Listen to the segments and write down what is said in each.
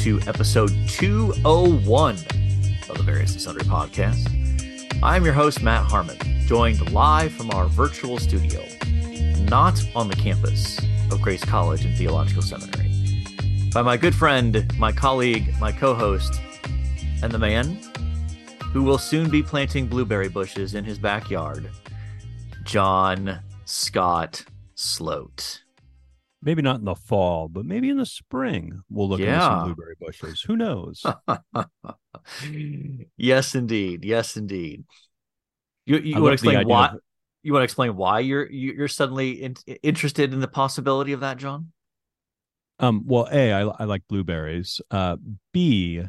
to episode 201 of the Various and Sundry podcast. I'm your host, Matt Harmon, joined live from our virtual studio, not on the campus of Grace College and Theological Seminary, by my good friend, my colleague, my co host, and the man who will soon be planting blueberry bushes in his backyard, John Scott Sloat. Maybe not in the fall, but maybe in the spring we'll look Yeah. at some blueberry bushes. Who knows? yes, indeed. Yes, indeed. You you I want to explain why? of- You want to explain why you're you- you're suddenly in, interested in the possibility of that, John? Um, well, A, I, I like blueberries. Uh, B,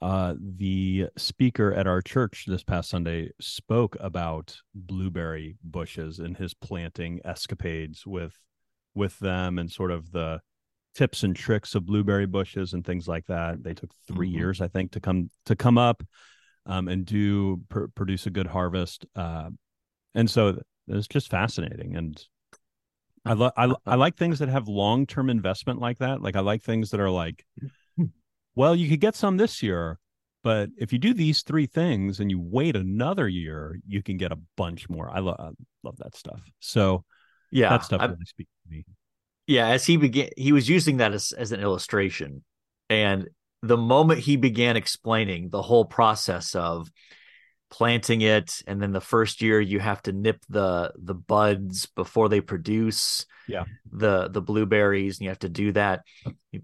uh, the speaker at our church this past Sunday spoke about blueberry bushes and his planting escapades with with them and sort of the tips and tricks of blueberry bushes and things like that. They took 3 Mhm. years, I think, to come to come up um, and do pr- produce a good harvest. Uh, and so it's just fascinating and I, lo- I, I like things that have long term investment like that. Like I like things that are like, well, you could get some this year, but if you do these three things and you wait another year, you can get a bunch more. I, lo- I love that stuff. So Yeah, that stuff I- really speaks to me. yeah. As he began, he was using that as as an illustration, and the moment he began explaining the whole process of planting it and then the first year you have to nip the the buds before they produce Yeah. the the blueberries and you have to do that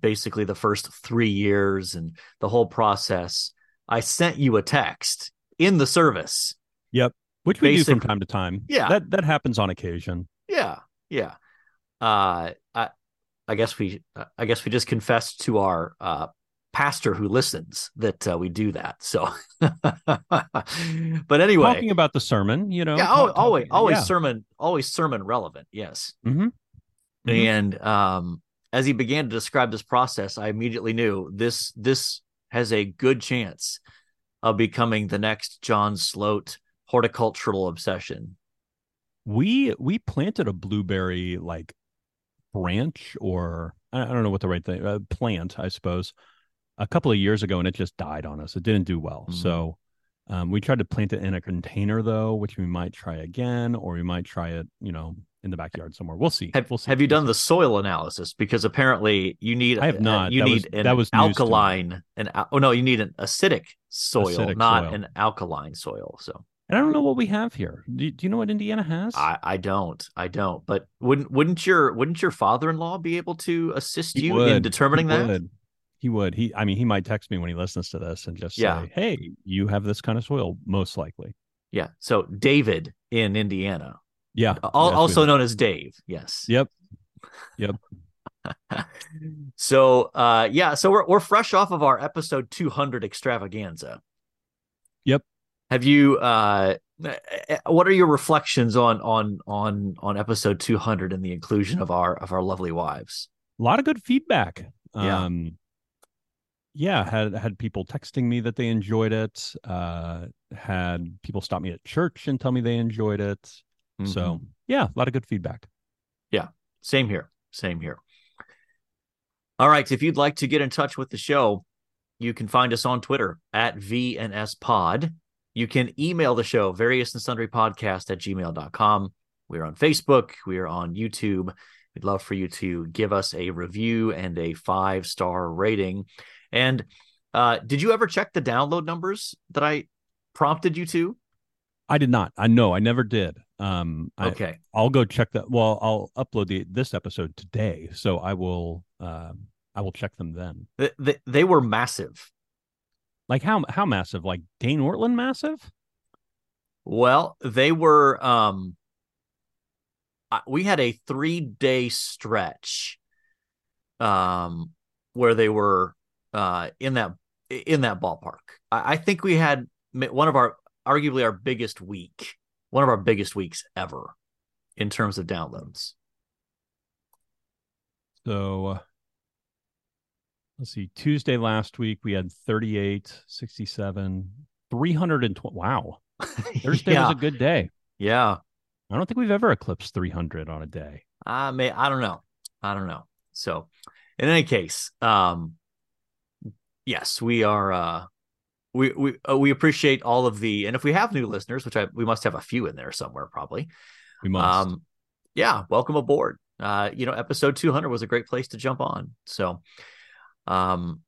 basically the first 3 years and the whole process i sent you a text in the service yep Which we do from time to time. Yeah. That that happens on occasion. Yeah uh i i guess we i guess we just confessed to our uh pastor who listens that uh, we do that so but anyway Talking about the sermon, you know. yeah talk- talk- always always yeah. sermon always sermon relevant yes Mhm. Mhm. and um as he began to describe this process i immediately knew this this has a good chance of becoming the next john sloat horticultural obsession we we planted a blueberry like branch or I don't know what the right thing uh, plant I suppose a couple of years ago and it just died on us. It didn't do well. Mhm. So um, we tried to plant it in a container though, which we might try again, or we might try it, you know, in the backyard somewhere. We'll see. have, we'll see. have you done the soil analysis because apparently you need I have uh, not. you That need was- an that was news to me. alkaline and oh no you need an acidic soil Acidic not soil. an alkaline soil so And I don't know what we have here. Do, do you know what Indiana has? I, I don't I don't but wouldn't wouldn't your wouldn't your father-in-law be able to assist He you in would. determining He that would. He would. He. I mean, he might text me when he listens to this and just Yeah. say, "Hey, you have this kind of soil, most likely." Yeah. So David in Indiana, Yeah. al- that's also known as Dave. Yes. Yep. Yep. so uh yeah, so we're we're fresh off of our episode 200 extravaganza. Yep. Have you uh eh, what are your reflections on on on on episode 200 and the inclusion of our of our lovely wives? a lot of good feedback. Yeah. Um, yeah, had had people texting me that they enjoyed it. Uh, had people stop me at church and tell me they enjoyed it. So Mhm. yeah, a lot of good feedback. Yeah, same here. Same here. All right. If you'd like to get in touch with the show, you can find us on Twitter at VNS Pod. You can email the show, various and sundry podcast at gmail.com. We're on Facebook. We're on YouTube. We'd love for you to give us a review and a five star rating. And uh, did you ever check the download numbers that I prompted you to? I did not. I know. I never did. Um, I, Okay. I'll go check that. Well, I'll upload the this episode today, so I will. Um, I will check them then. They, they, they were massive. Like how how massive? Like Dane Ortlund massive? Well, they were um we had a 3-day stretch um where they were uh in that in that ballpark. I, I think we had one of our arguably our biggest week, one of our biggest weeks ever in terms of downloads. So uh, let's see. Tuesday last week we had 38, 67, 320. Wow. Thursday yeah, was a good day. yeah. I don't think we've ever eclipsed 300 on a day. I may I don't know. I don't know. So in any case, um yes, we are. uh we we uh, we appreciate all of the, and if we have new listeners, which I we must have a few in there somewhere, probably. We must. Um, yeah, welcome aboard. Uh, you know, episode 200 was a great place to jump on. So, um,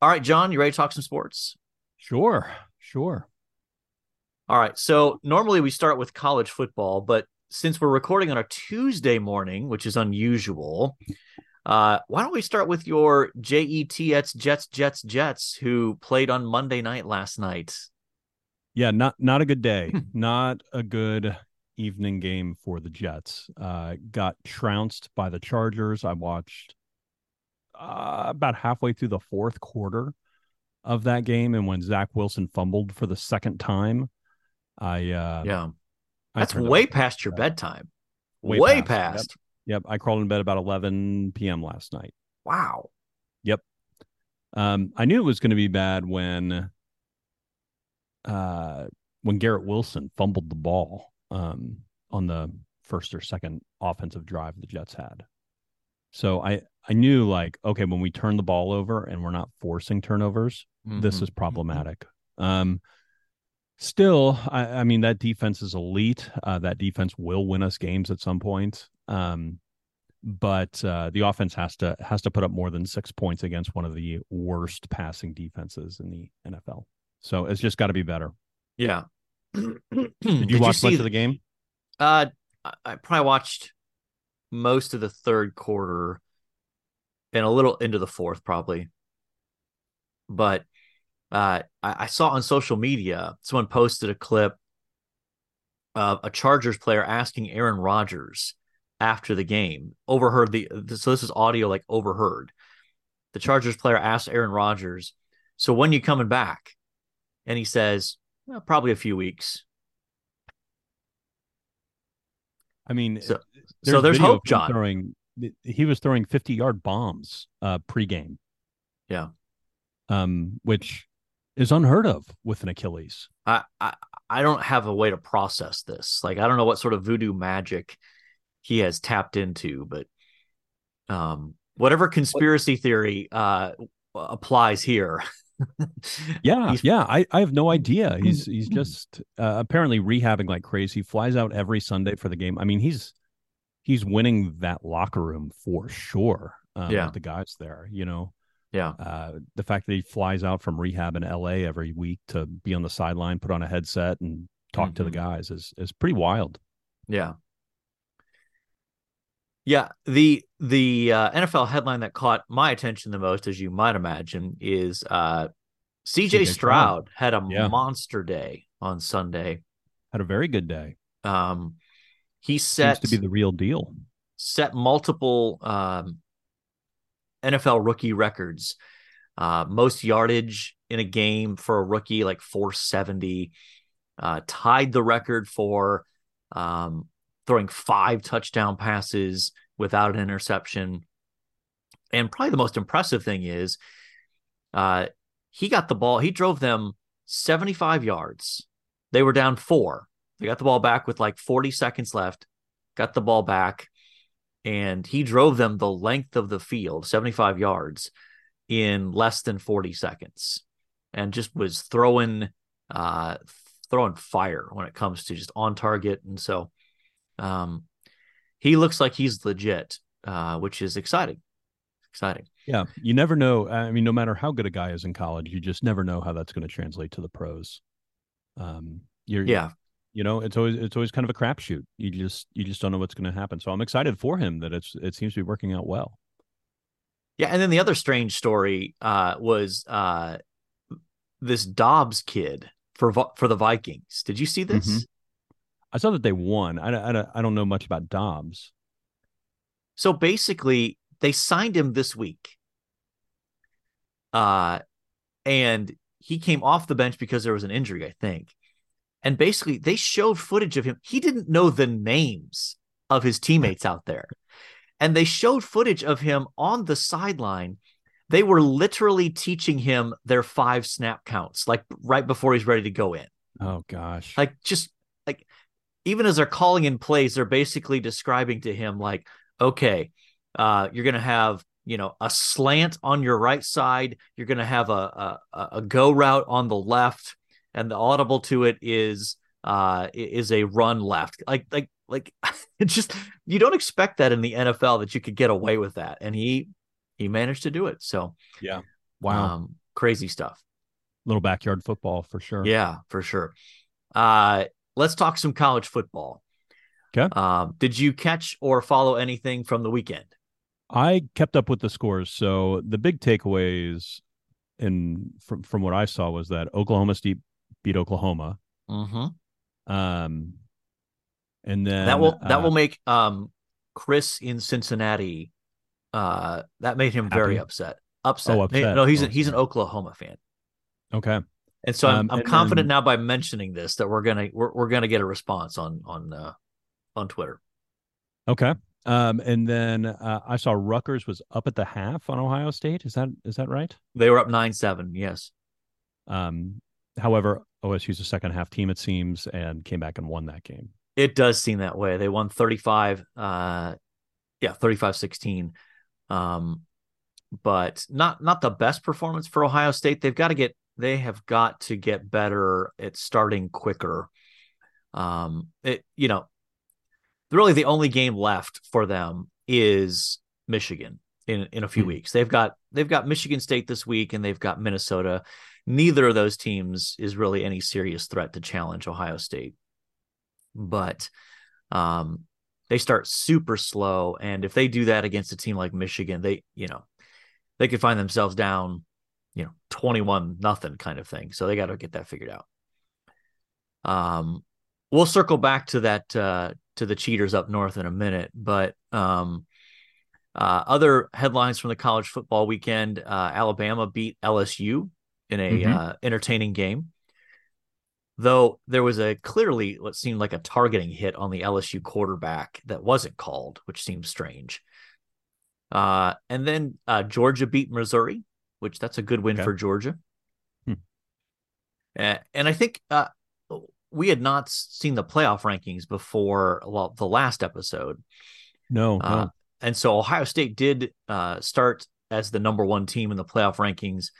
all right, John, you ready to talk some sports? Sure, sure. All right. So normally we start with college football, but since we're recording on a Tuesday morning, which is unusual, uh, why don't we start with your Jets, Jets, Jets, Jets, who played on Monday night last night? Yeah, not not a good day. not a good evening game for the Jets. Uh, got trounced by the Chargers. I watched uh, about halfway through the fourth quarter of that game, and when Zach Wilson fumbled for the second time, I uh, yeah, that's way past your bedtime. Way, way past. past. Yep. yep, I crawled in bed about 11 p.m. last night. Wow. Yep. Um, I knew it was going to be bad when uh when Garrett Wilson fumbled the ball um on the first or second offensive drive the Jets had. So I I knew like okay when we turn the ball over and we're not forcing turnovers, mm-hmm. this is problematic. Um still, I, I, mean that defense is elite. Uh, that defense will win us games at some point. Um, but uh, the offense has to has to put up more than six points against one of the worst passing defenses in the NFL. So it's just got to be better. Yeah. Did you Did watch you much of the game? Uh, I probably watched most of the third quarter and a little into the fourth, probably. But uh, I, I, saw on social media someone posted a clip of a Chargers player asking Aaron Rodgers after the game, overheard the so this is audio like overheard. The Chargers player asked Aaron Rodgers, "So when you coming back?" And he says, well, "Probably a few weeks." I mean, so there's, so there's hope, John. Throwing, he was throwing 50 yard bombs uh, pregame. Yeah. Um, which is unheard of with an Achilles. I, I I don't have a way to process this. Like I don't know what sort of voodoo magic he has tapped into, but um, whatever conspiracy theory uh, applies here. yeah, yeah. I, I have no idea. He's he's just uh, apparently rehabbing like crazy. Flies out every Sunday for the game. I mean, he's he's winning that locker room for sure. Um, yeah, the guys there. You know, yeah. Uh, the fact that he flies out from rehab in LA every week to be on the sideline, put on a headset and talk mm-hmm. to the mm-hmm. guys is is pretty wild. Yeah. Yeah, the the uh, NFL headline that caught my attention the most, as you might imagine, is uh, CJ Stroud had a yeah. monster day on Sunday. Had a very good day. Um, he set Seems to be the real deal. Set multiple um, NFL rookie records. Uh, most yardage in a game for a rookie, like 470. Uh, tied the record for um, throwing five touchdown passes without an interception. And probably the most impressive thing is uh, he got the ball, he drove them 75 yards. They were down four. They got the ball back with like 40 seconds left, got the ball back, and he drove them the length of the field, 75 yards, in less than 40 seconds, and just was throwing uh throwing fire when it comes to just on target. And so um he looks like he's legit, uh, which is exciting. Exciting. Yeah. You never know. I mean, no matter how good a guy is in college, you just never know how that's going to translate to the pros. Um, you're, yeah you know it's always it's always kind of a crapshoot. You just you just don't know what's going to happen. So i'm excited for him that it's it seems to be working out well. Yeah and then the other strange story uh was uh this dobbs kid for for the vikings. Did you see this? Mm-hmm. i saw that they won. I, I, I don't know much about dobbs. So basically they signed him this week. Uh and he came off the bench because there was an injury i think and basically, they showed footage of him. He didn't know the names of his teammates out there. And they showed footage of him on the sideline. They were literally teaching him their five snap counts, like right before he's ready to go in. Oh, gosh. Like, just like, even as they're calling in plays, they're basically describing to him, like, okay, uh, you're going to have you know a slant on your right side. You're going to have a, a a go route on the left, and the audible to it is uh is a run left. Like like like it's just you don't expect that in the NFL that you could get away with that, and he he managed to do it. So yeah, wow, um, crazy stuff. Little backyard football for sure. Yeah, for sure. Uh, let's talk some college football. Okay. Um, did you catch or follow anything from the weekend? I kept up with the scores. So the big takeaways and from from what I saw was that Oklahoma State beat Oklahoma. Mm-hmm. Um, and then that will that uh, will make um Chris in Cincinnati. Uh, that made him very Happy? upset. Upset. Oh, upset. No, he's Oh, a, he's an. Oklahoma fan, okay. and so I'm, Um, I'm confident then- now by mentioning this that we're gonna we're, we're gonna get a response on on uh, on Twitter. Okay. Um, and then uh, I saw Rutgers was up at the half on Ohio State. Is that is that right? They were up nine seven. Yes. Um, however, OSU's a second half team, it seems, and came back and won that game. It does seem that way. They won 35 uh yeah, 35-16. Um but not not the best performance for Ohio State. They've got to get they have got to get better at starting quicker. Um it you know, really the only game left for them is Michigan in in a few Hmm. weeks. They've got they've got Michigan State this week and they've got Minnesota. Neither of those teams is really any serious threat to challenge Ohio State. But um they start super slow and if they do that against a team like Michigan, they, you know, they could find themselves down, you know, 21 nothing kind of thing. So they got to get that figured out. Um we'll circle back to that uh to the cheaters up north in a minute, but um uh, other headlines from the college football weekend: uh, Alabama beat LSU in a Mhm. uh, entertaining game. Though there was a clearly what seemed like a targeting hit on the LSU quarterback that wasn't called, which seems strange. Uh, and then uh, Georgia beat Missouri, which that's a good win Okay. for Georgia. Hmm. Uh, and I think uh, we had not seen the playoff rankings before well, the last episode. No, no. Uh, and so Ohio State did uh, start as the number one team in the playoff rankings,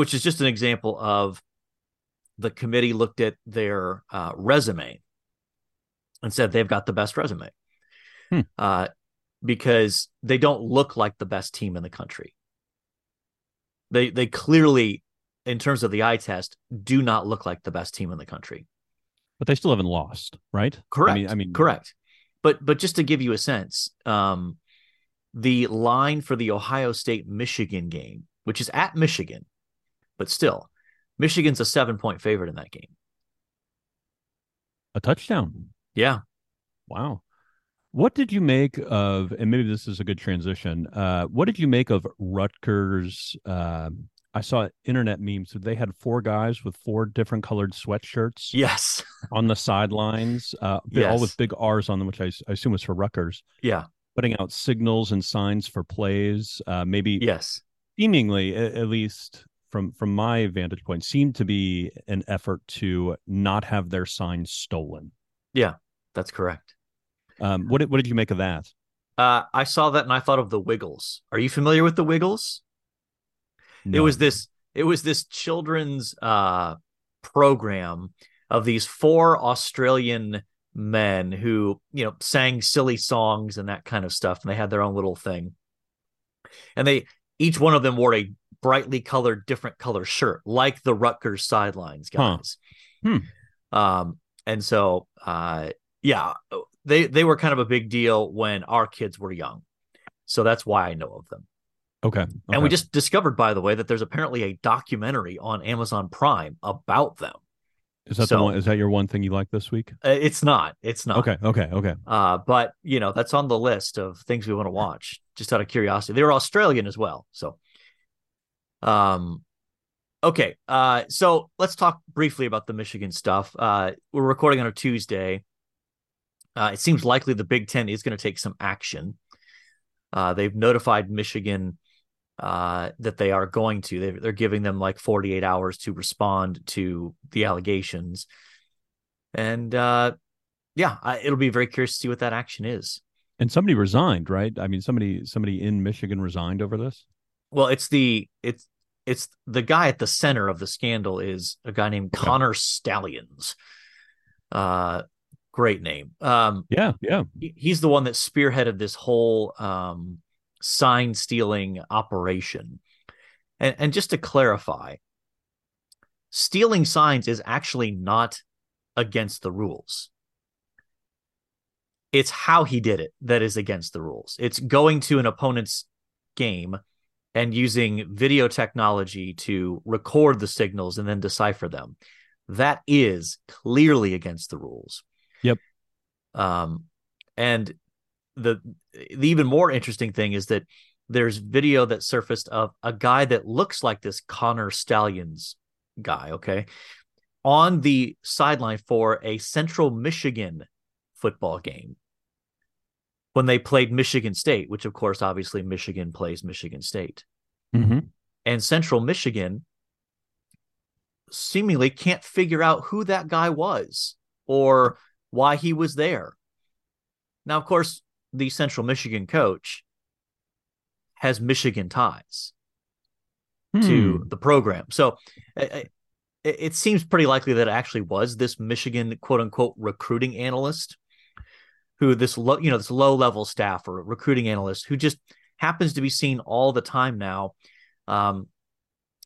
which is just an example of the committee looked at their uh, resume and said they've got the best resume Hmm. uh, because they don't look like the best team in the country. They they clearly, in terms of the eye test, do not look like the best team in the country. but they still haven't lost, right? Correct. I mean, I mean, correct. But but just to give you a sense, um, the line for the Ohio State Michigan game, which is at Michigan, but still, Michigan's a seven point favorite in that game. a touchdown. Yeah. Wow. What did you make of, and maybe this is a good transition. Uh, what did you make of Rutgers? Uh, I saw internet memes. They had four guys with four different colored sweatshirts Yes. on the sidelines, uh, bi- all with big R's on them, which I assume was for Rutgers, Yeah. putting out signals and signs for plays. Uh, maybe Yes. seemingly, at least from from my vantage point, seemed to be an effort to not have their signs stolen. Yeah, that's correct. Um, what did, what did you make of that? Uh, I saw that and I thought of the Wiggles. Are you familiar with the Wiggles? It was this. It was this children's uh, program of these four Australian men who you know sang silly songs and that kind of stuff, and they had their own little thing. And they each one of them wore a brightly colored, different color shirt, like the Rutgers sidelines Huh. guys. Hmm. Um, and so, uh, yeah, they they were kind of a big deal when our kids were young. So that's why I know of them. Okay. And we just discovered, by the way, that there's apparently a documentary on Amazon Prime about them. is that so- the one? Is that your one thing you like this week? Uh, It's not. It's not. Okay. Okay. Okay. Uh, but you know, that's on the list of things we want to watch, just out of curiosity. They were Australian as well. So um okay. Uh so let's talk briefly about the Michigan stuff. Uh we're recording on a Tuesday. Uh it seems likely the Big Ten is going to take some action. Uh they've notified Michigan uh that they are going to. They're, they're giving them like 48 hours to respond to the allegations. And uh yeah, I, it'll be very curious to see what that action is. And somebody resigned, right? I mean, somebody somebody in Michigan resigned over this. Well, it's the it's it's the guy at the center of the scandal is a guy named. Connor Stalions. Uh, great name. Um, Yeah, yeah. he- he's the one that spearheaded this whole um, sign stealing operation. And, and just to clarify, stealing signs is actually not against the rules. It's how he did it that is against the rules. It's going to an opponent's game and using video technology to record the signals and then decipher them. That is clearly against the rules. Yep. Um, and the the even more interesting thing is that there's video that surfaced of a guy that looks like this Connor Stalions guy, okay, on the sideline for a Central Michigan football game when they played Michigan State, which of course obviously Michigan plays Michigan State. Mm-hmm. And Central Michigan seemingly can't figure out who that guy was or why he was there. Now, of course, the Central Michigan coach has Michigan ties Hmm. to the program. So it, it seems pretty likely that it actually was this Michigan quote unquote recruiting analyst who this low, you know, this low level staff or recruiting analyst who just happens to be seen all the time now, um,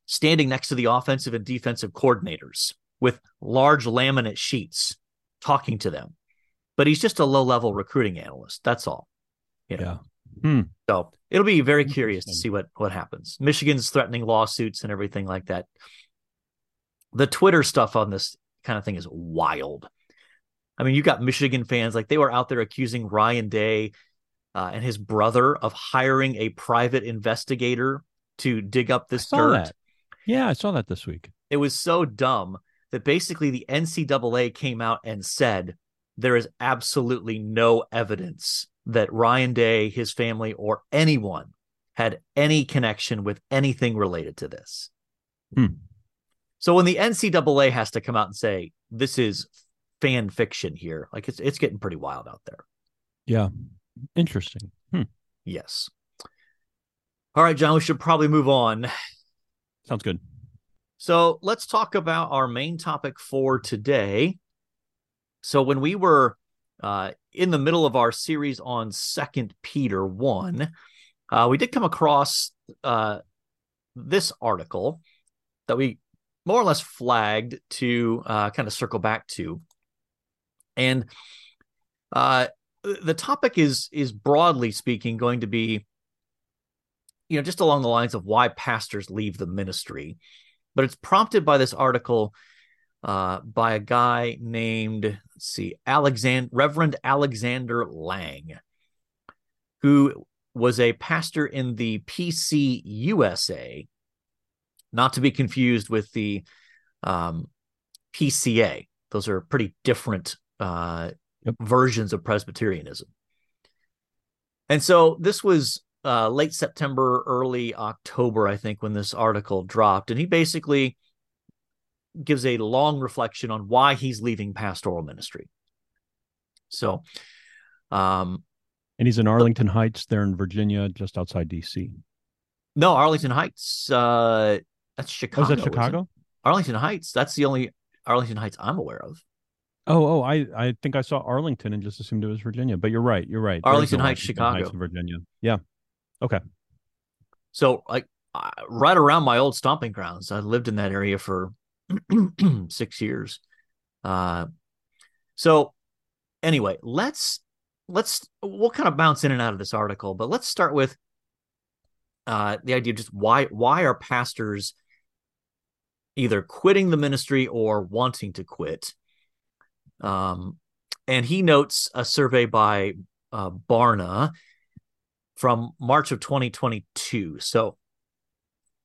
standing next to the offensive and defensive coordinators with large laminate sheets talking to them. But he's just a low level recruiting analyst. That's all. You know? Yeah. So it'll be very curious to see what what happens. Michigan's threatening lawsuits and everything like that. The Twitter stuff on this kind of thing is wild. I mean, you got Michigan fans like they were out there accusing Ryan Day uh, and his brother of hiring a private investigator to dig up this dirt. that. Yeah, I saw that this week. It was so dumb that basically the NCAA came out and said there is absolutely no evidence that Ryan Day, his family, or anyone had any connection with anything related to this. Hmm. So when the NCAA has to come out and say this is fan fiction here, like it's it's getting pretty wild out there. Yeah. Interesting. Hmm. Yes. All right, John, we should probably move on. Sounds good. So let's talk about our main topic for today. So when we were uh, in the middle of our series on Second Peter one, uh, we did come across uh, this article that we more or less flagged to uh, kind of circle back to, and uh, the topic is is broadly speaking going to be, you know, just along the lines of why pastors leave the ministry but it's prompted by this article uh, by a guy named let's see Alexander Reverend Alexander Lang, who was a pastor in the PC USA, not to be confused with the um, PCA. Those are pretty different uh, Yep. versions of Presbyterianism. And so this was uh, late September, early October, I think, when this article dropped. And he basically gives a long reflection on why he's leaving pastoral ministry. So, um, And he's in Arlington Heights there in Virginia, just outside DC. no, Arlington Heights, uh, that's Chicago. Oh, is that? Chicago? Arlington Heights, that's the only Arlington Heights I'm aware of. Oh, oh, I, I think I saw Arlington and just assumed it was Virginia. But you're right. You're right. Arlington no Heights, Chicago. in Virginia. Yeah. Okay. So, like, right around my old stomping grounds, I lived in that area for six years. Uh, so, anyway, let's let's we'll kind of bounce in and out of this article, but let's start with uh, the idea of just why why are pastors either quitting the ministry or wanting to quit? Um, and he notes a survey by uh, Barna from March of 2022. So,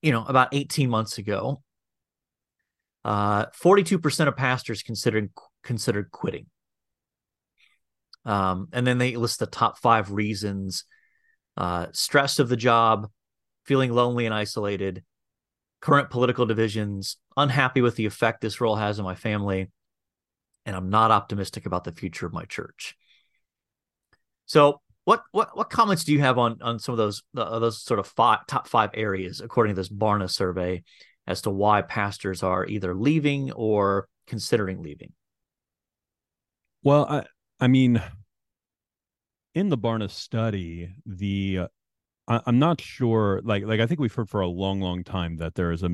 you know, about 18 months ago, uh, 42% of pastors considered considered quitting. Um, and then they list the top five reasons: uh, stress of the job, feeling lonely and isolated, current political divisions, unhappy with the effect this role has on my family, and I'm not optimistic about the future of my church. So what what what comments do you have on on some of those uh, those sort of five, top five areas according to this Barna survey as to why pastors are either leaving or considering leaving? Well, I I mean, in the Barna study, the I, am not sure. Like like I think we've heard for a long, long time that there is a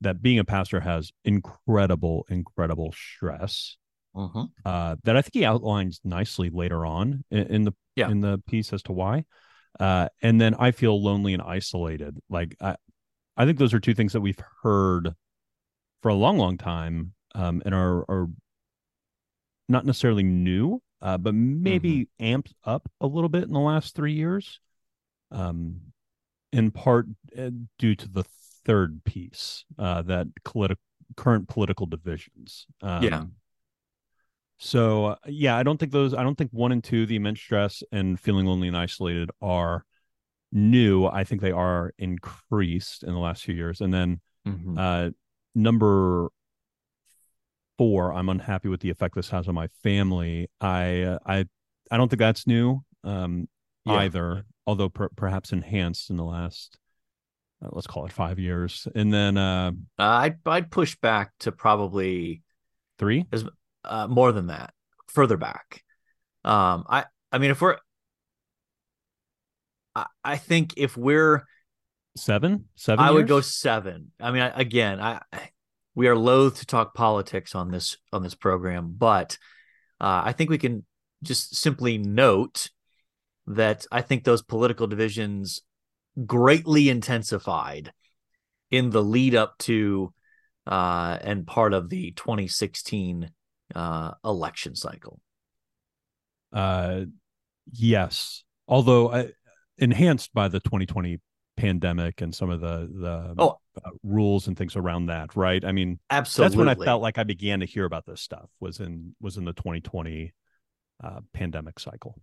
that being a pastor has incredible, incredible stress. Mm-hmm. Uh, that I think he outlines nicely later on in, in the yeah. in the piece as to why. Uh, and then I feel lonely and isolated. Like I, I think those are two things that we've heard for a long, long time, um, and are are not necessarily new, uh, but maybe mm-hmm. amped up a little bit in the last three years. Um, in part uh, due to the third piece, uh, that politi- current political divisions. Um, yeah. So uh, yeah, I don't think those. I don't think one and two, the immense stress and feeling lonely and isolated, are new. I think they are increased in the last few years. And then mm-hmm. uh, number four, I'm unhappy with the effect this has on my family. I uh, I I don't think that's new um, yeah. either, although per- perhaps enhanced in the last uh, let's call it five years. And then uh, I'd I'd push back to probably three, as uh, more than that, further back. Um, I I mean, if we're, I, I think if we're seven, seven, I years? would go seven. I mean, I, again, I we are loath to talk politics on this on this program, but uh, I think we can just simply note that I think those political divisions greatly intensified in the lead up to uh, and part of the 2016 uh, election cycle. Uh, yes, although uh, enhanced by the 2020 pandemic and some of the the oh. uh, rules and things around that, right? I mean, absolutely. That's when I felt like I began to hear about this stuff was in was in the 2020 uh, pandemic cycle.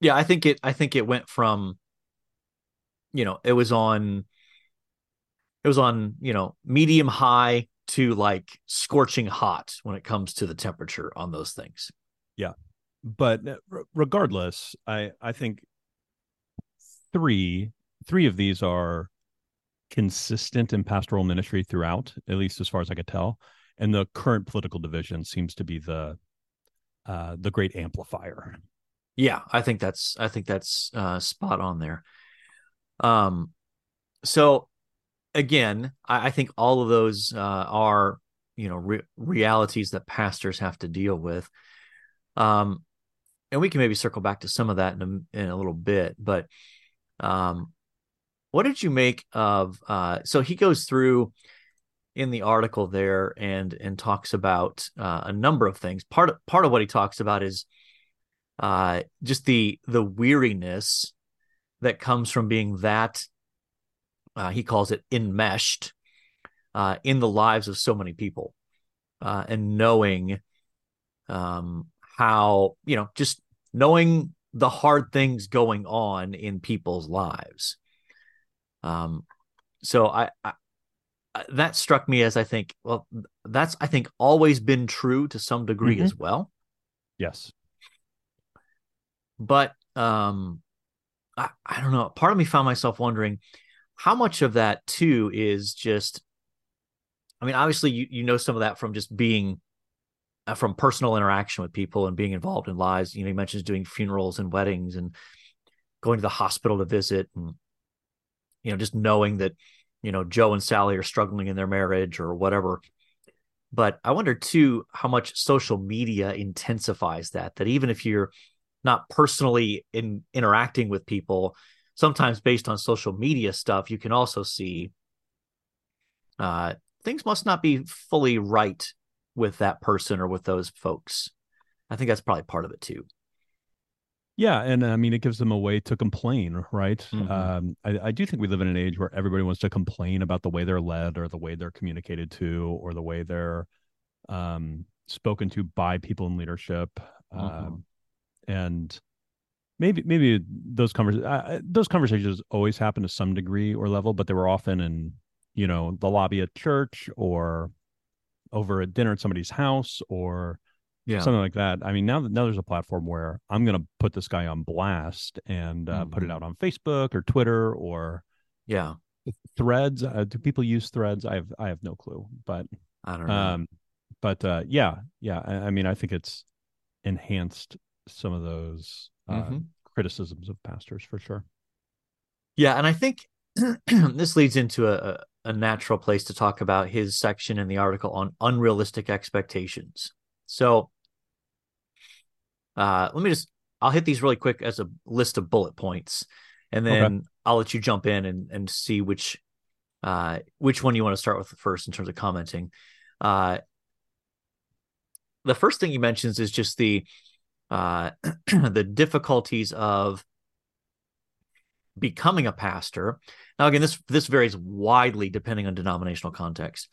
Yeah, I think it. I think it went from, you know, it was on. It was on, you know, medium high to like scorching hot when it comes to the temperature on those things. Yeah. But uh, regardless, I I think three three of these are consistent in pastoral ministry throughout, at least as far as I could tell. And the current political division seems to be the uh, the great amplifier. Yeah, I think that's I think that's uh, spot on there. Um, so again, I, I think all of those uh, are you know re- realities that pastors have to deal with. Um, and we can maybe circle back to some of that in a, in a little bit, but um, what did you make of? Uh, so he goes through in the article there and and talks about uh, a number of things. Part of, part of what he talks about is uh, just the the weariness that comes from being that uh, he calls it enmeshed uh, in the lives of so many people uh, and knowing um, how you know just knowing the hard things going on in people's lives. Um, so I, I that struck me as I think, well, that's I think always been true to some degree mm-hmm. as well. Yes. But um I, I don't know. Part of me found myself wondering how much of that too is just I mean, obviously you, you know some of that from just being uh, from personal interaction with people and being involved in lives. You know, he mentions doing funerals and weddings and going to the hospital to visit and you know just knowing that you know Joe and Sally are struggling in their marriage or whatever. But I wonder too how much social media intensifies that. That even if you're not personally in interacting with people, sometimes based on social media stuff, you can also see uh, things must not be fully right with that person or with those folks. I think that's probably part of it too. Yeah, and I mean, it gives them a way to complain, right? Mm-hmm. Um, I, I, do think we live in an age where everybody wants to complain about the way they're led, or the way they're communicated to, or the way they're um, spoken to by people in leadership, mm-hmm. um, and maybe maybe those conversations uh, those conversations always happen to some degree or level, but they were often in you know the lobby at church or over at dinner at somebody's house or Yeah. something like that. I mean, now that now there's a platform where I'm going to put this guy on blast and uh, put it Mhm. out on Facebook or Twitter or Yeah. Threads. Uh, do people use Threads? I have I have no clue, but I don't know. um, but uh, yeah, yeah. I, I mean, I think it's enhanced some of those uh, Mhm. criticisms of pastors for sure. Yeah, and I think this leads into a, a natural place to talk about his section in the article on unrealistic expectations. So, uh, let me just I'll hit these really quick as a list of bullet points, and Okay. then I'll let you jump in and and see which uh which one you want to start with first in terms of commenting. Uh, the first thing he mentions is just the uh the difficulties of becoming a pastor. Now, again, this this varies widely depending on denominational context,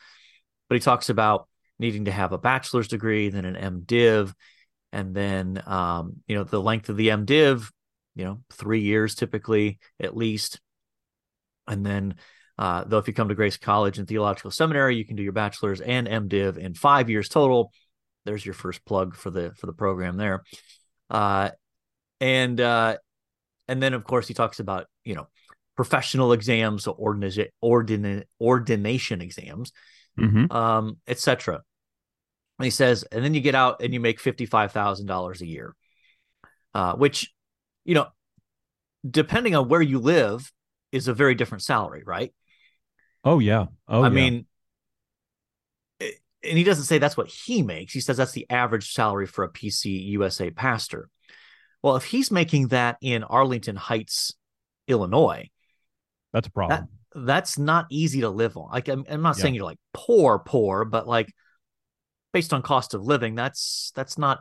but he talks about needing to have a bachelor's degree, then an MDiv, and then um, you know the length of the MDiv, you know, three years typically at least, and then uh, though if you come to Grace College and Theological Seminary, you can do your bachelor's and MDiv in five years total. There's your first plug for the for the program there, uh, and uh, and then of course he talks about you know professional exams, so ordina- ordina- ordination exams, Mm-hmm. um, etc. And he says, and then you get out and you make fifty five thousand dollars a year, uh, which you know, depending on where you live, is a very different salary, right? Oh yeah. Oh, I yeah. mean, and he doesn't say that's what he makes. He says that's the average salary for a PC USA pastor. Well, if he's making that in Arlington Heights, Illinois, that's a problem. that's not easy to live on. Like I'm, I'm not Yeah. saying you're like poor, poor, but like based on cost of living, that's that's not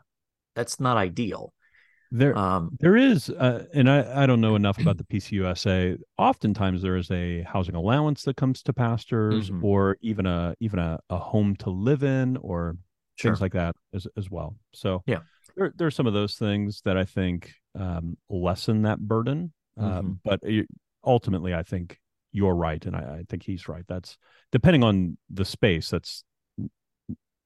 that's not ideal. There, Um, There is, uh, and I, I don't know enough about the PCUSA. Oftentimes, there is a housing allowance that comes to pastors, Mhm. or even a even a, a home to live in, or sure. things like that as as well. So Yeah. there there are some of those things that I think um, lessen that burden. Uh, Mhm. but you- ultimately, I think you're right, and I, I think he's right. That's depending on the space. That's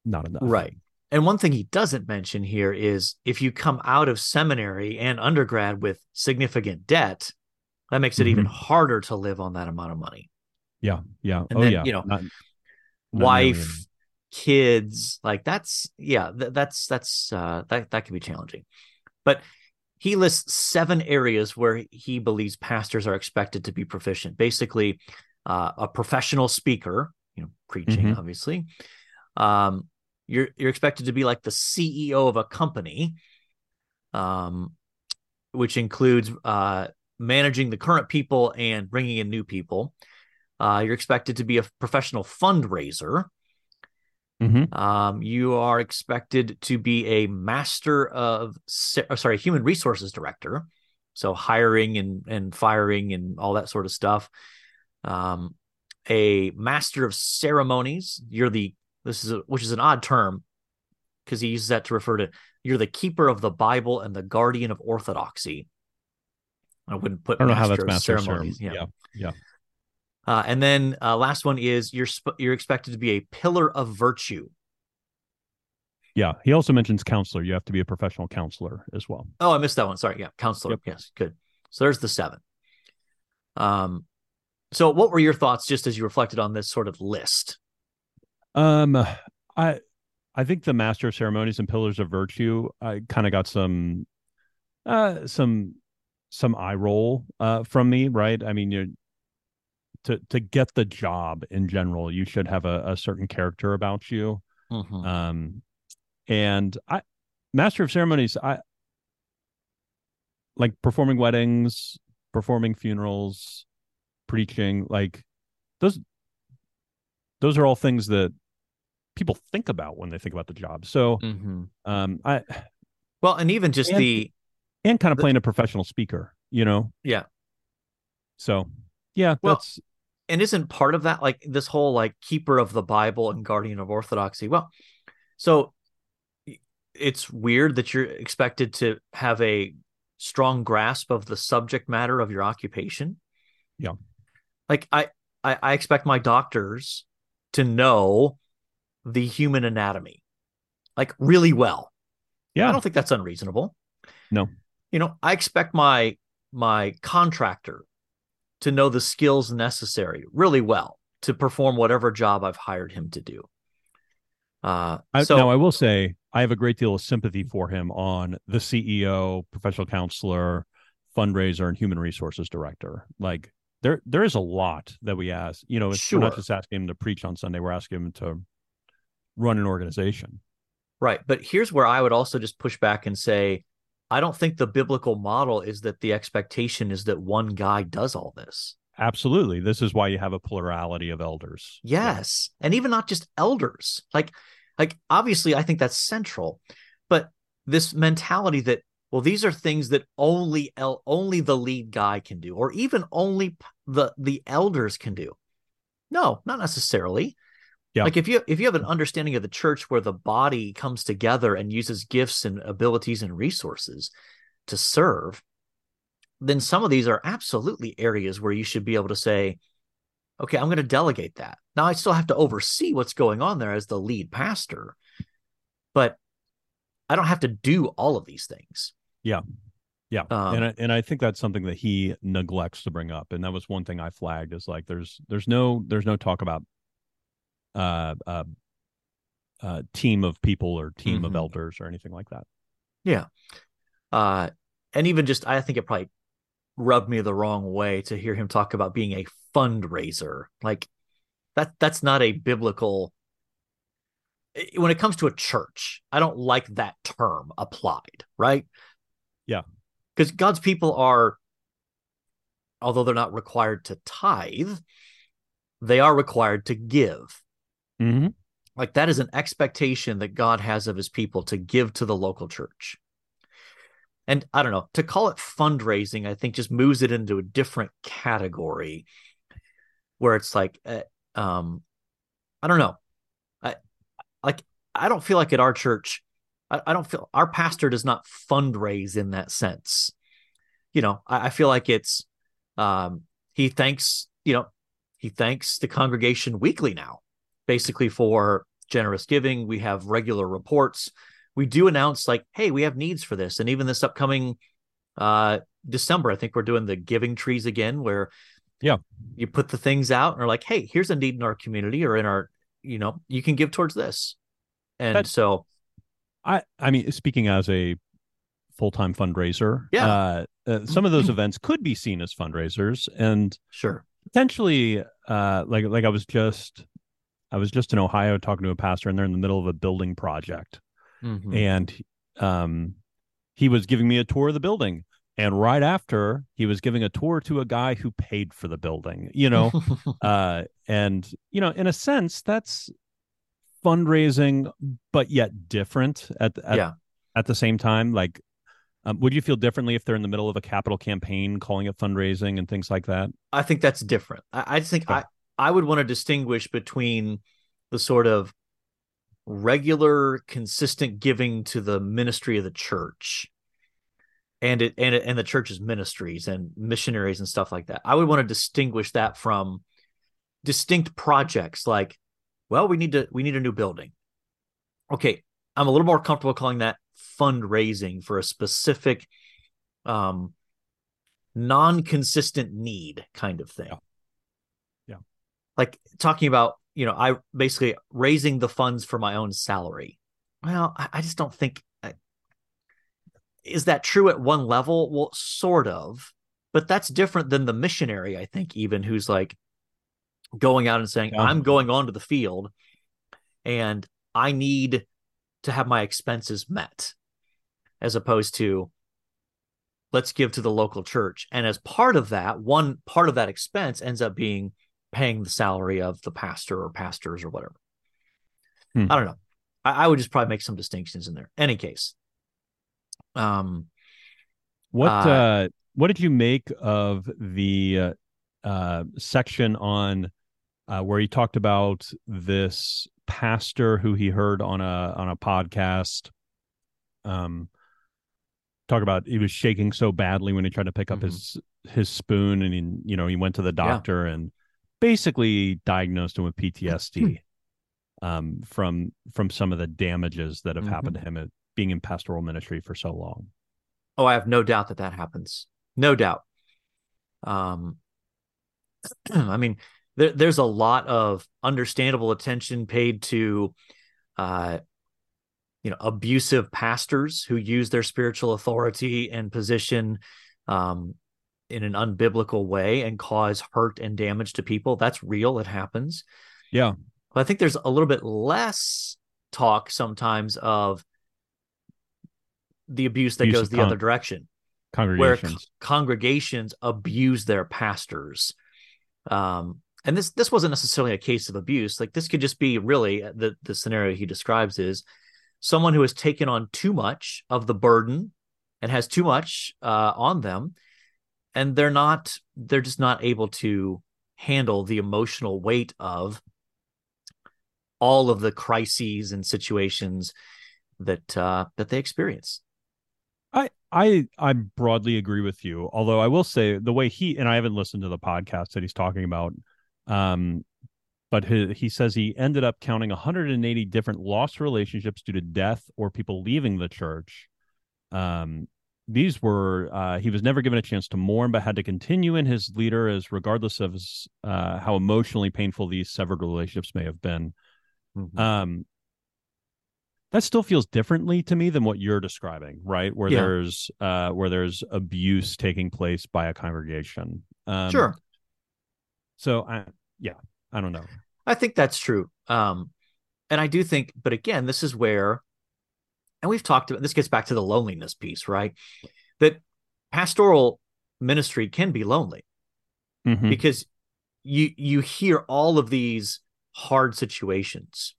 not enough. Right. And one thing he doesn't mention here is if you come out of seminary and undergrad with significant debt, that makes it even Mhm. harder to live on that amount of money. Yeah. Yeah. And oh then, yeah. you know, Not- not Wife, nearly kids, like that's yeah, th- that's that's uh that that can be challenging. But he lists seven areas where he believes pastors are expected to be proficient. Basically, uh, a professional speaker, you know, preaching, Mhm. obviously. Um, you're you're expected to be like the CEO of a company, um, which includes uh, managing the current people and bringing in new people. Uh, you're expected to be a professional fundraiser. Mhm. Um, you are expected to be a master of, sorry, human resources director. So hiring and, and firing and all that sort of stuff. Um, a master of ceremonies. You're the, this is, a, which is an odd term because he uses that to refer to, you're the keeper of the Bible and the guardian of orthodoxy. I wouldn't put I don't know how that's master ceremonies. ceremony. Yeah. Yeah. Uh, and then uh, last one is you're sp- you're expected to be a pillar of virtue. Yeah. He also mentions counselor. You have to be a professional counselor as well. Oh, I missed that one. Sorry. Yeah, counselor. Yep. Yes, good. So there's the seven. Um, so what were your thoughts just as you reflected on this sort of list? Um, I I think the master of ceremonies and pillars of virtue. I kind of got some, uh, some some eye roll uh from me. Right. I mean, you're to to get the job in general, you should have a, a certain character about you. Mhm. Um, and I master of ceremonies. I like performing weddings, performing funerals, preaching. Like those those are all things that people think about when they think about the job. So Mhm. um I Well, and even just And- the and kind of The- playing a professional speaker, you know? Yeah. So yeah, Well, that's and isn't part of that like this whole like keeper of the Bible and guardian of orthodoxy? Well, so it's weird that you're expected to have a strong grasp of the subject matter of your occupation. Yeah. Like I, I, I expect my doctors to know the human anatomy, like really well. Yeah. I don't think that's unreasonable. No. You know, I expect my my contractor to know the skills necessary really well to perform whatever job I've hired him to do. Uh, I, so now I will say I have a great deal of sympathy for him on the CEO, professional counselor, fundraiser, and human resources director. Like there, there is a lot that we ask. You know, it's, we're not just asking him to preach on Sunday; we're asking him to run an organization. Right. But here's where I would also just push back and say, I don't think the biblical model is that the expectation is that one guy does all this. Absolutely, this is why you have a plurality of elders. Yes. And even not just elders. Like, like obviously I think that's central, but this mentality that, well, these are things that only el- only the lead guy can do, or even only the the elders can do. No, not necessarily. Yeah. Like if you if you have an understanding of the church where the body comes together and uses gifts and abilities and resources to serve, then some of these are absolutely areas where you should be able to say, okay, I'm going to delegate that. Now I still have to oversee what's going on there as the lead pastor, but I don't have to do all of these things. Yeah, Um, and I, and I think that's something that he neglects to bring up, and that was one thing I flagged is like there's there's no there's no talk about uh uh, uh team of people or team of Mhm. elders or anything like that. Yeah. Uh, and even just, I think it probably rubbed me the wrong way to hear him talk about being a fundraiser. Like that, that's not a biblical. When it comes to a church, I don't like that term applied, right? Yeah. Because God's people are, although they're not required to tithe, they are required to give. Mm-hmm. Like that is an expectation that God has of his people to give to the local church. And I don't know, to call it fundraising, I think just moves it into a different category where it's like, uh, um, I don't know. I like, I don't feel like at our church, I, I don't feel our pastor does not fundraise in that sense. You know, I, I feel like it's, um, he thanks, you know, he thanks the congregation weekly now, basically for generous giving. We have regular reports. We do announce like, hey, we have needs for this, and even this upcoming uh December, I think we're doing the giving trees again, where Yeah. you put the things out and are like, hey, here's a need in our community or in our, you know, you can give towards this, and so I I mean, speaking as a full time fundraiser, Yeah. uh, uh, some of those events could be seen as fundraisers, and sure, potentially, uh, like like I was just I was just in Ohio talking to a pastor, and they're in the middle of a building project, Mhm. and um, he was giving me a tour of the building. And right after, he was giving a tour to a guy who paid for the building. You know, uh, and you know, in a sense, that's fundraising, but yet different at at, Yeah. at the same time. Like, um, would you feel differently if they're in the middle of a capital campaign, calling it fundraising and things like that? I think that's different. I, I just think Okay. I, I would want to distinguish between the sort of regular, consistent giving to the ministry of the church and it and and the church's ministries and missionaries and stuff like that. I would want to distinguish that from distinct projects like, well, we need to we need a new building. Okay, I'm a little more comfortable calling that fundraising for a specific um non-consistent need kind of thing. Yeah. Like talking about, you know, I basically raising the funds for my own salary. Well, I, I just don't think I, is that true at one level? Well, sort of, but that's different than the missionary, I think, even who's like going out and saying, Yeah. I'm going onto the field and I need to have my expenses met, as opposed to let's give to the local church. And as part of that, one part of that expense ends up being paying the salary of the pastor or pastors or whatever. Hmm. I don't know. I, I would just probably make some distinctions in there. Any case. Um What Uh, uh, what did you make of the uh, uh, section on uh, where he talked about this pastor who he heard on a on a podcast? Um, talk about he was shaking so badly when he tried to pick up Mhm. his his spoon, and he you know he went to the doctor and basically diagnosed him with PTSD um, from from some of the damages that have happened to him at being in pastoral ministry for so long. Oh, I have no doubt that that happens. No doubt. Um, I mean, there, there's a lot of understandable attention paid to, uh, you know, abusive pastors who use their spiritual authority and position um, in an unbiblical way and cause hurt and damage to people. That's real. It happens. Yeah. But I think there's a little bit less talk sometimes of the abuse that Abuse goes the con- other direction where Congregations. c- congregations abuse their pastors. Um, and this this wasn't necessarily a case of abuse. Like this could just be really uh, the the scenario he describes is someone who has taken on too much of the burden and has too much uh, on them, and they're not they're just not able to handle the emotional weight of all of the crises and situations that uh, that they experience. I I I broadly agree with you. Although I will say the way he and I haven't listened to the podcast that he's talking about, um, but he, he says he ended up counting 180 different lost relationships due to death or people leaving the church. Um, these were uh, he was never given a chance to mourn, but had to continue in his leader as regardless of his, uh, how emotionally painful these severed relationships may have been. Um, that still feels differently to me than what you're describing, right? Where Yeah. there's uh, where there's abuse taking place by a congregation. Um, sure. So I, yeah, I don't know. I think that's true. Um, and I do think, but again, this is where, and we've talked about this gets back to the loneliness piece, right? That pastoral ministry can be lonely Mhm. because you you hear all of these hard situations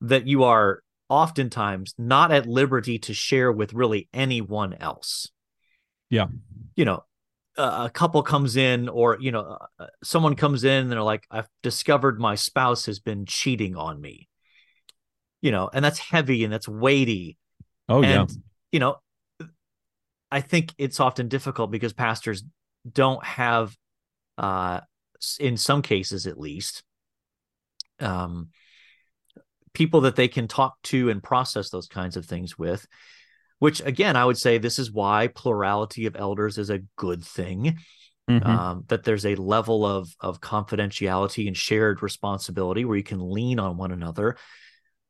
that you are oftentimes not at liberty to share with really anyone else. Yeah. You know, a a couple comes in or you know uh, someone comes in and they're like i've discovered my spouse has been cheating on me you know and that's heavy and that's weighty Oh yeah, you know i think it's often difficult because pastors don't have uh in some cases at least um people that they can talk to and process those kinds of things with which again i would say this is why plurality of elders is a good thing Mhm. um, that there's a level of of confidentiality and shared responsibility where you can lean on one another.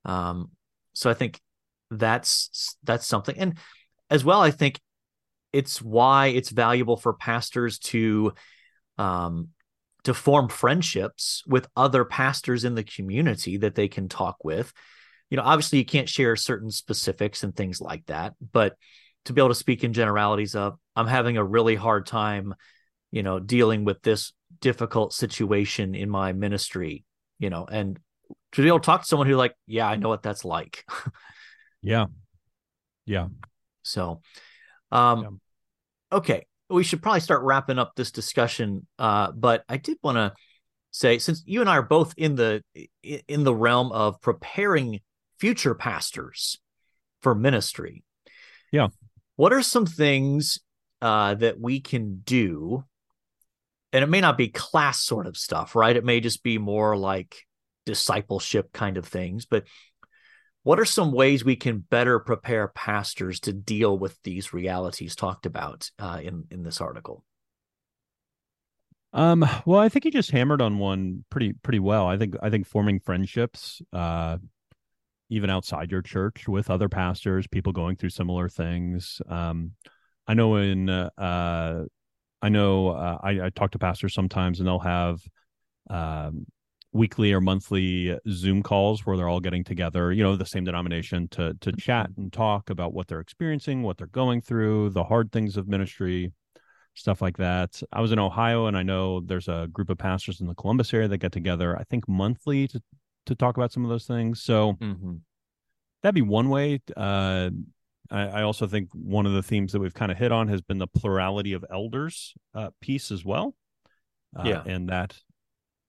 Um, so I think that's that's something, and as well, I think it's why it's valuable for pastors to um, to form friendships with other pastors in the community that they can talk with. You know, obviously, you can't share certain specifics and things like that, but to be able to speak in generalities of, I'm having a really hard time you know dealing with this difficult situation in my ministry you know and to be able to talk to someone who like yeah i know what that's like. Yeah, yeah. so um okay we should probably start wrapping up this discussion uh but i did want to say since you and i are both in the in the realm of preparing future pastors for ministry Yeah. what are some things uh that we can do? And it may not be class sort of stuff right? It may just be more like discipleship kind of things but what are some ways we can better prepare pastors to deal with these realities talked about uh, in in this article Um, well, I think he just hammered on one pretty pretty well. I think I think forming friendships, uh, even outside your church with other pastors, people going through similar things. Um, I know in uh, I know uh, I, I talk to pastors sometimes, and they'll have um, weekly or monthly Zoom calls where they're all getting together, you know, the same denomination to to chat and talk about what they're experiencing, what they're going through, the hard things of ministry, stuff like that. I was in Ohio, and I know there's a group of pastors in the Columbus area that get together, I think monthly to to talk about some of those things. So mm-hmm. that'd be one way. Uh, I, I also think one of the themes that we've kind of hit on has been the plurality of elders uh, piece as well. Uh, Yeah. and that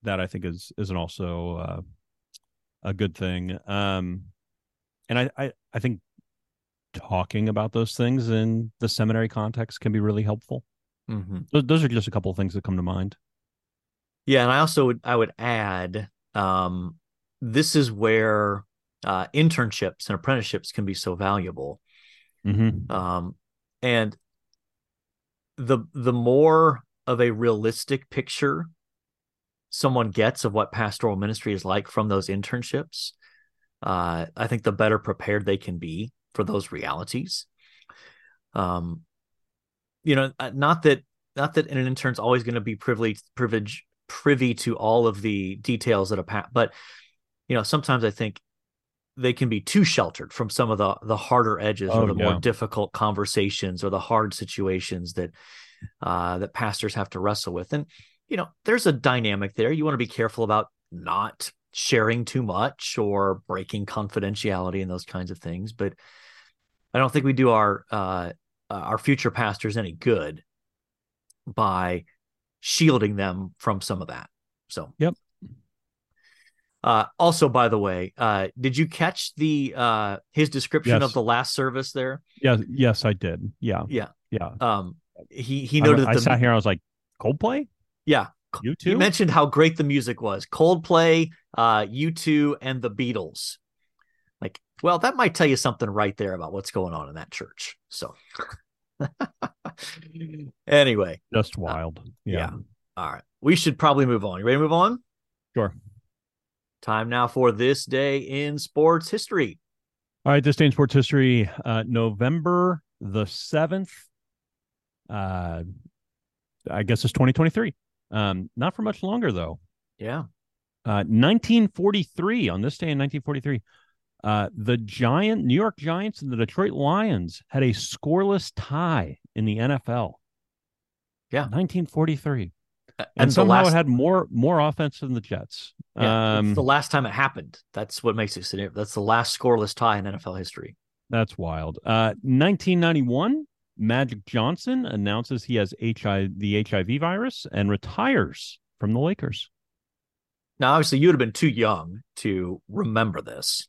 that I think is is an also uh, a good thing. Um, and I, I I think talking about those things in the seminary context can be really helpful. Mm-hmm. Those, those are just a couple of things that come to mind. Yeah, and I also would I would add um this is where uh, internships and apprenticeships can be so valuable. Mm-hmm. Um, and the the more of a realistic picture someone gets of what pastoral ministry is like from those internships, uh, I think the better prepared they can be for those realities. Um, you know, uh, not that not that an intern's always going to be privileged, privilege, privy to all of the details that a pa- but you know, sometimes I think they can be too sheltered from some of the the harder edges Oh, or the yeah. more difficult conversations or the hard situations that uh, that pastors have to wrestle with. And you know, there's a dynamic there. You want to be careful about not sharing too much or breaking confidentiality and those kinds of things. But I don't think we do our uh, uh, our future pastors any good by shielding them from some of that. So, Yep. Uh, also, by the way, uh, did you catch the uh, his description Yes. of the last service there? Yeah. Yes, I did. Yeah. Yeah. Yeah. Um, he he noted I, that the sat here. I was like, Coldplay. Yeah You he You mentioned how great the music was. Coldplay, uh, U2, and the Beatles. Like, well, that might tell you something right there about what's going on in that church. So, anyway, Just wild. yeah. yeah. all right, we should probably move on. You ready to move on? Sure. Time now for this day in sports history. All right, this day in sports history, uh, November the seventh. Uh, I guess it's 2023. Um, not for much longer though. Yeah. Uh, 1943. On this day in 1943, uh, the Giant New York Giants and the Detroit Lions had a scoreless tie in the NFL. Yeah. 1943, and, And, somehow last, it had more more offense than the Jets. yeah, um, it's the last time it happened. That's what makes it significant. That's the last scoreless tie in NFL history. That's wild. Uh, 1991, Magic Johnson announces he has HIV, the HIV virus and retires from the Lakers. Now, obviously, you would have been too young to remember this.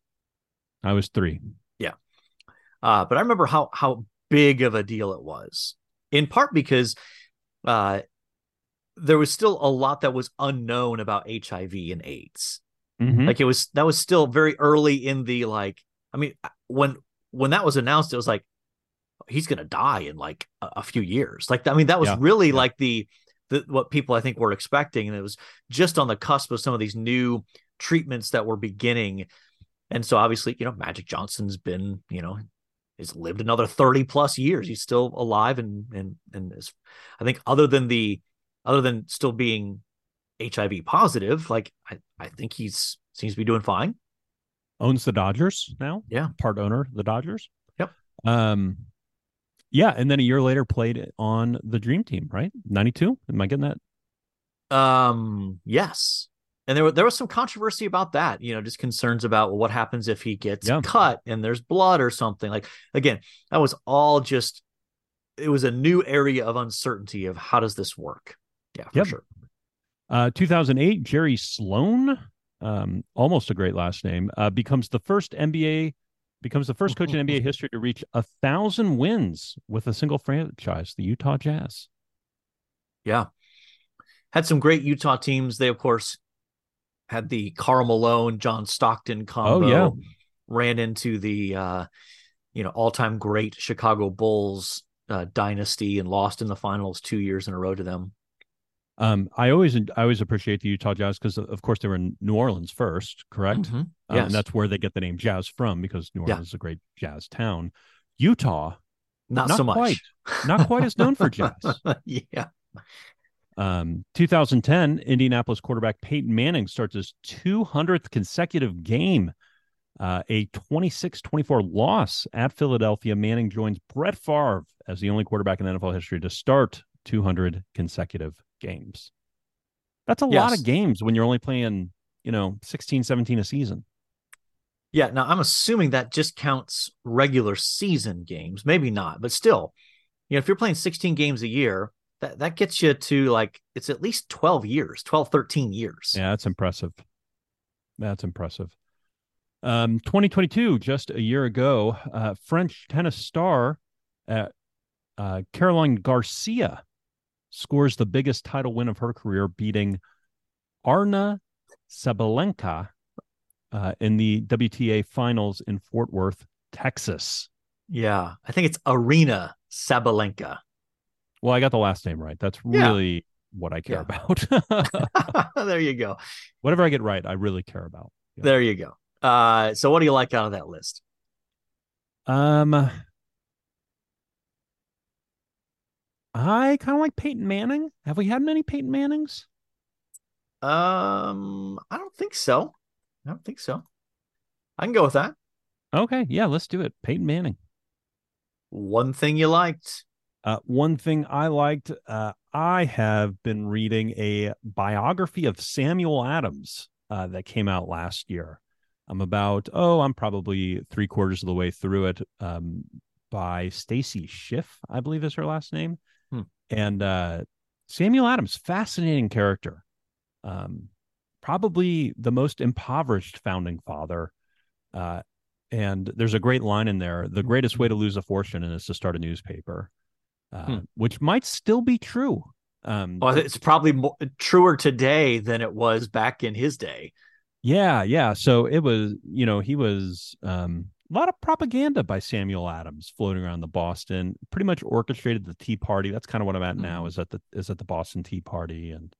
I was three. Uh, but I remember how how big of a deal it was, in part because uh, there was still a lot that was unknown about HIV and AIDS. Mhm. Like it was that was still very early in the like. I mean, when when that was announced, it was like he's gonna die in like a, a few years. Like I mean, that was Yeah, really yeah. like the the what people I think were expecting, and it was just on the cusp of some of these new treatments that were beginning. And so obviously, you know, Magic Johnson's been, you know, has lived another 30 plus years. He's still alive and and and is I think other than the other than still being HIV positive, like I, I think he's seems to be doing fine. Owns the Dodgers now. Yeah. Part owner the Dodgers. Yep. Um, yeah. And then a year later played on the Dream Team, right? 92. Am I getting that? Um, yes. And there, there was some controversy about that, you know, just concerns about what happens if he gets Yeah. cut and there's blood or something. Like, again, that was all just, it was a new area of uncertainty of how does this work? Yeah, for Yep. sure. Uh, 2008, Jerry Sloan, um, almost a great last name, uh, becomes the first NBA, becomes the first coach in NBA history to reach a thousand wins with a single franchise, the Utah Jazz. Yeah. Had some great Utah teams. They, of course, had the Karl Malone, John Stockton combo. Oh, yeah. Ran into the, uh, you know, all time great Chicago Bulls uh, dynasty and lost in the finals two years in a row to them. Um, I always, I always appreciate the Utah Jazz because, of course, they were in New Orleans first, correct? Mhm. Um, Yes. and that's where they get the name Jazz from because New Yeah. Orleans is a great jazz town. Utah, Not, not so much. quite. not quite as known for jazz. yeah. Um, 2010, Indianapolis quarterback Peyton Manning starts his 200th consecutive game. Uh, a 26 24 loss at Philadelphia. Manning joins Brett Favre as the only quarterback in NFL history to start 200 consecutive games. That's a lot of games when you're only playing, you know, 16, 17 a season. Yeah. Now I'm assuming that just counts regular season games. Maybe not, but still, you know, if you're playing 16 games a year, that, that gets you to like, it's at least 12 years, 12, 13 years. Yeah, that's impressive. That's impressive. Um, 2022, just a year ago, uh, French tennis star uh, uh, Caroline Garcia scores the biggest title win of her career, beating Arna Sabalenka uh, in the WTA finals in Fort Worth, Texas. Yeah, I think it's Aryna Sabalenka. Well, I got the last name right. That's Yeah. really what I care Yeah. about. there you go. Whatever I get right, I really care about. Yeah. There you go. Uh, so what do you like out of that list? Um, I kind of like Peyton Manning. Have we had many Peyton Mannings? Um, I don't think so. I don't think so. I can go with that. Okay, yeah, let's do it. Peyton Manning. One thing you liked. Uh, one thing I liked, uh, I have been reading a biography of Samuel Adams uh, that came out last year. I'm about, oh, I'm probably three quarters of the way through it um, by Stacy Schiff, I believe is her last name. And uh, Samuel Adams, fascinating character. Um, probably the most impoverished founding father. Uh, and there's a great line in there the greatest way to lose a fortune is to start a newspaper uh, Hmm. which might still be true um Well, it's probably more, truer today than it was back in his day. yeah yeah so it was you know he was um a lot of propaganda by samuel adams floating around the boston pretty much orchestrated the tea party that's kind of what i'm at now Mhm. is at the is at the boston tea party and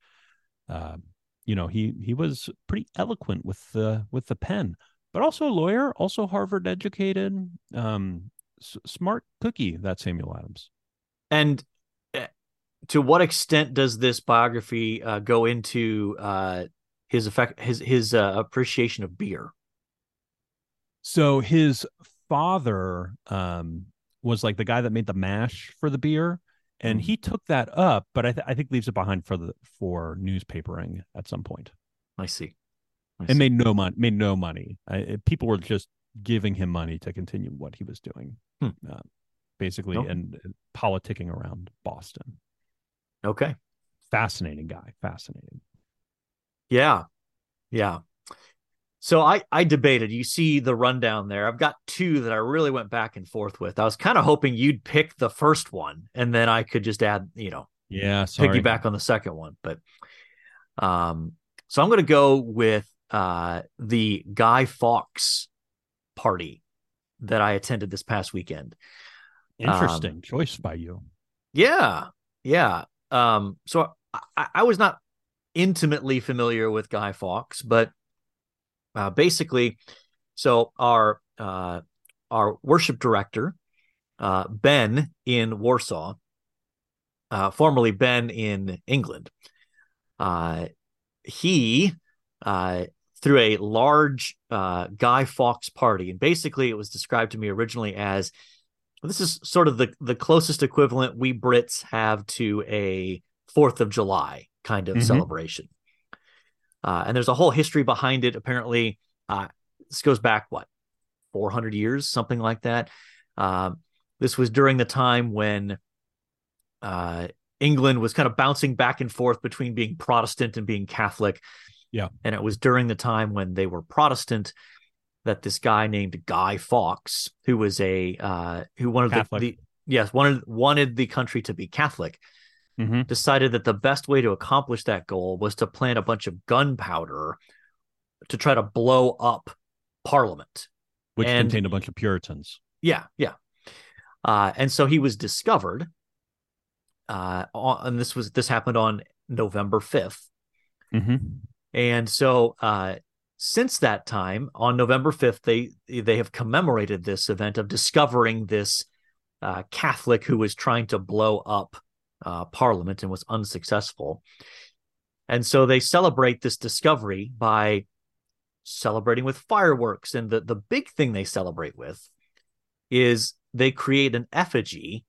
um you know he he was pretty eloquent with the with the pen but also a lawyer also harvard educated um s- smart cookie that samuel adams And uh, to what extent does this biography uh, go into uh, his effect, his his uh, appreciation of beer? So his father um, was like the guy that made the mash for the beer, and Mhm. he took that up, but I, th- I think leaves it behind for the for newspapering at some point. I see. I And see. made no money. Made no money. I, it- people were just giving him money to continue what he was doing, Hmm. uh, basically, Okay. and and politicking around Boston. okay. Fascinating guy. Fascinating. Yeah. Yeah. So I I debated. You see the rundown there. I've got two that I really went back and forth with. I was kind of hoping you'd pick the first one and then I could just add, you know, Yeah. Sorry. piggyback on the second one. But um so I'm going to go with uh the Guy Fawkes party that I attended this past weekend. Interesting um, choice by you. Yeah. Yeah. Um so I, I was not intimately familiar with Guy Fawkes, but uh, basically, so our uh, our worship director, uh, Ben in Warsaw, uh, formerly Ben in England, uh, he uh, threw a large uh, Guy Fawkes party, and basically it was described to me originally as this is sort of the the closest equivalent we Brits have to a Fourth of July kind of Mhm. celebration. Uh, and there's a whole history behind it. Apparently, uh, this goes back what 400 years, something like that. Um, this was during the time when uh, England was kind of bouncing back and forth between being Protestant and being Catholic. Yeah. and it was during the time when they were Protestant that this guy named Guy Fawkes, who was a uh, who wanted the, the yes wanted wanted the country to be Catholic, hmm decided that the best way to accomplish that goal was to plant a bunch of gunpowder to try to blow up Parliament. Which And- contained a bunch of Puritans. Yeah, yeah. Uh, and so he was discovered. Uh, on, and this was this happened on November fifth. Mm-hmm. And so uh, since that time, on November fifth, they they have commemorated this event of discovering this uh, Catholic who was trying to blow up uh, Parliament and was unsuccessful. And so they celebrate this discovery by celebrating with fireworks. And the, the big thing they celebrate with is they create an effigy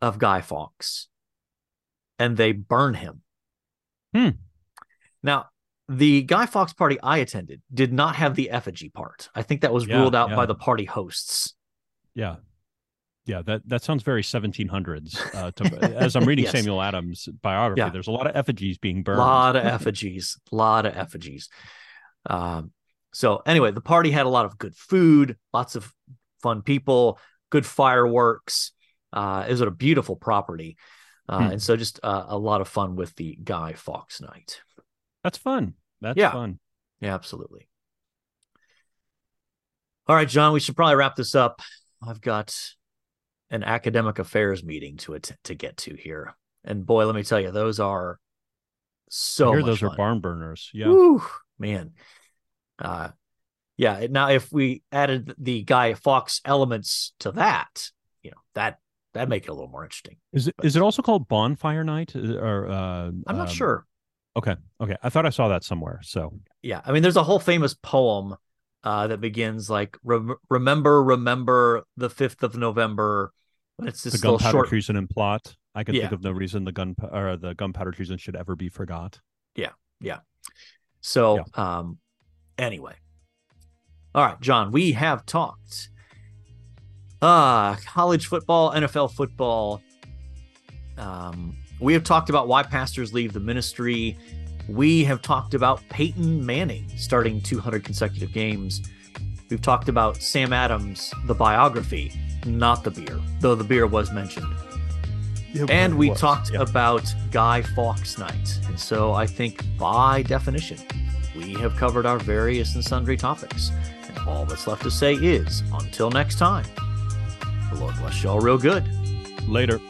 of Guy Fawkes and they burn him. Hmm. Now, the Guy Fawkes party I attended did not have the effigy part. I think that was Yeah, ruled out yeah. by the party hosts. Yeah. Yeah, that, that sounds very 1700s. Uh, to, as I'm reading Yes. Samuel Adams' biography, Yeah. there's a lot of effigies being burned. A lot of effigies, a lot of effigies. Um, so anyway, the party had a lot of good food, lots of fun people, good fireworks. Uh, it was a beautiful property, uh, Hmm. and so just uh, a lot of fun with the Guy Fawkes night. That's fun. That's Yeah. fun. Yeah, absolutely. All right, John, we should probably wrap this up. I've got an academic affairs meeting to att- to get to here. And boy, let me tell you, those are so those fun. are barn burners. Yeah. Woo, man. Uh yeah, now if we added the Guy Fawkes elements to that, you know, that that'd make it a little more interesting. Is it is it also called bonfire night or uh I'm not um, sure. Okay. Okay. I thought I saw that somewhere. So Yeah, I mean there's a whole famous poem uh that begins like "Rem- remember remember the 5th of November it's the this little gunpowder short treason and plot. I can Yeah. think of no reason the gun or the gunpowder treason should ever be forgot. Yeah, yeah. So, yeah. um, anyway, all right, John, we have talked uh college football, NFL football. Um, we have talked about why pastors leave the ministry. We have talked about Peyton Manning starting 200 consecutive games. We've talked about Sam Adams, the biography, not the beer, though the beer was mentioned. And we talked about Guy Fawkes Night. And so I think by definition, we have covered our various and sundry topics. And all that's left to say is until next time, the Lord bless you all real good. later.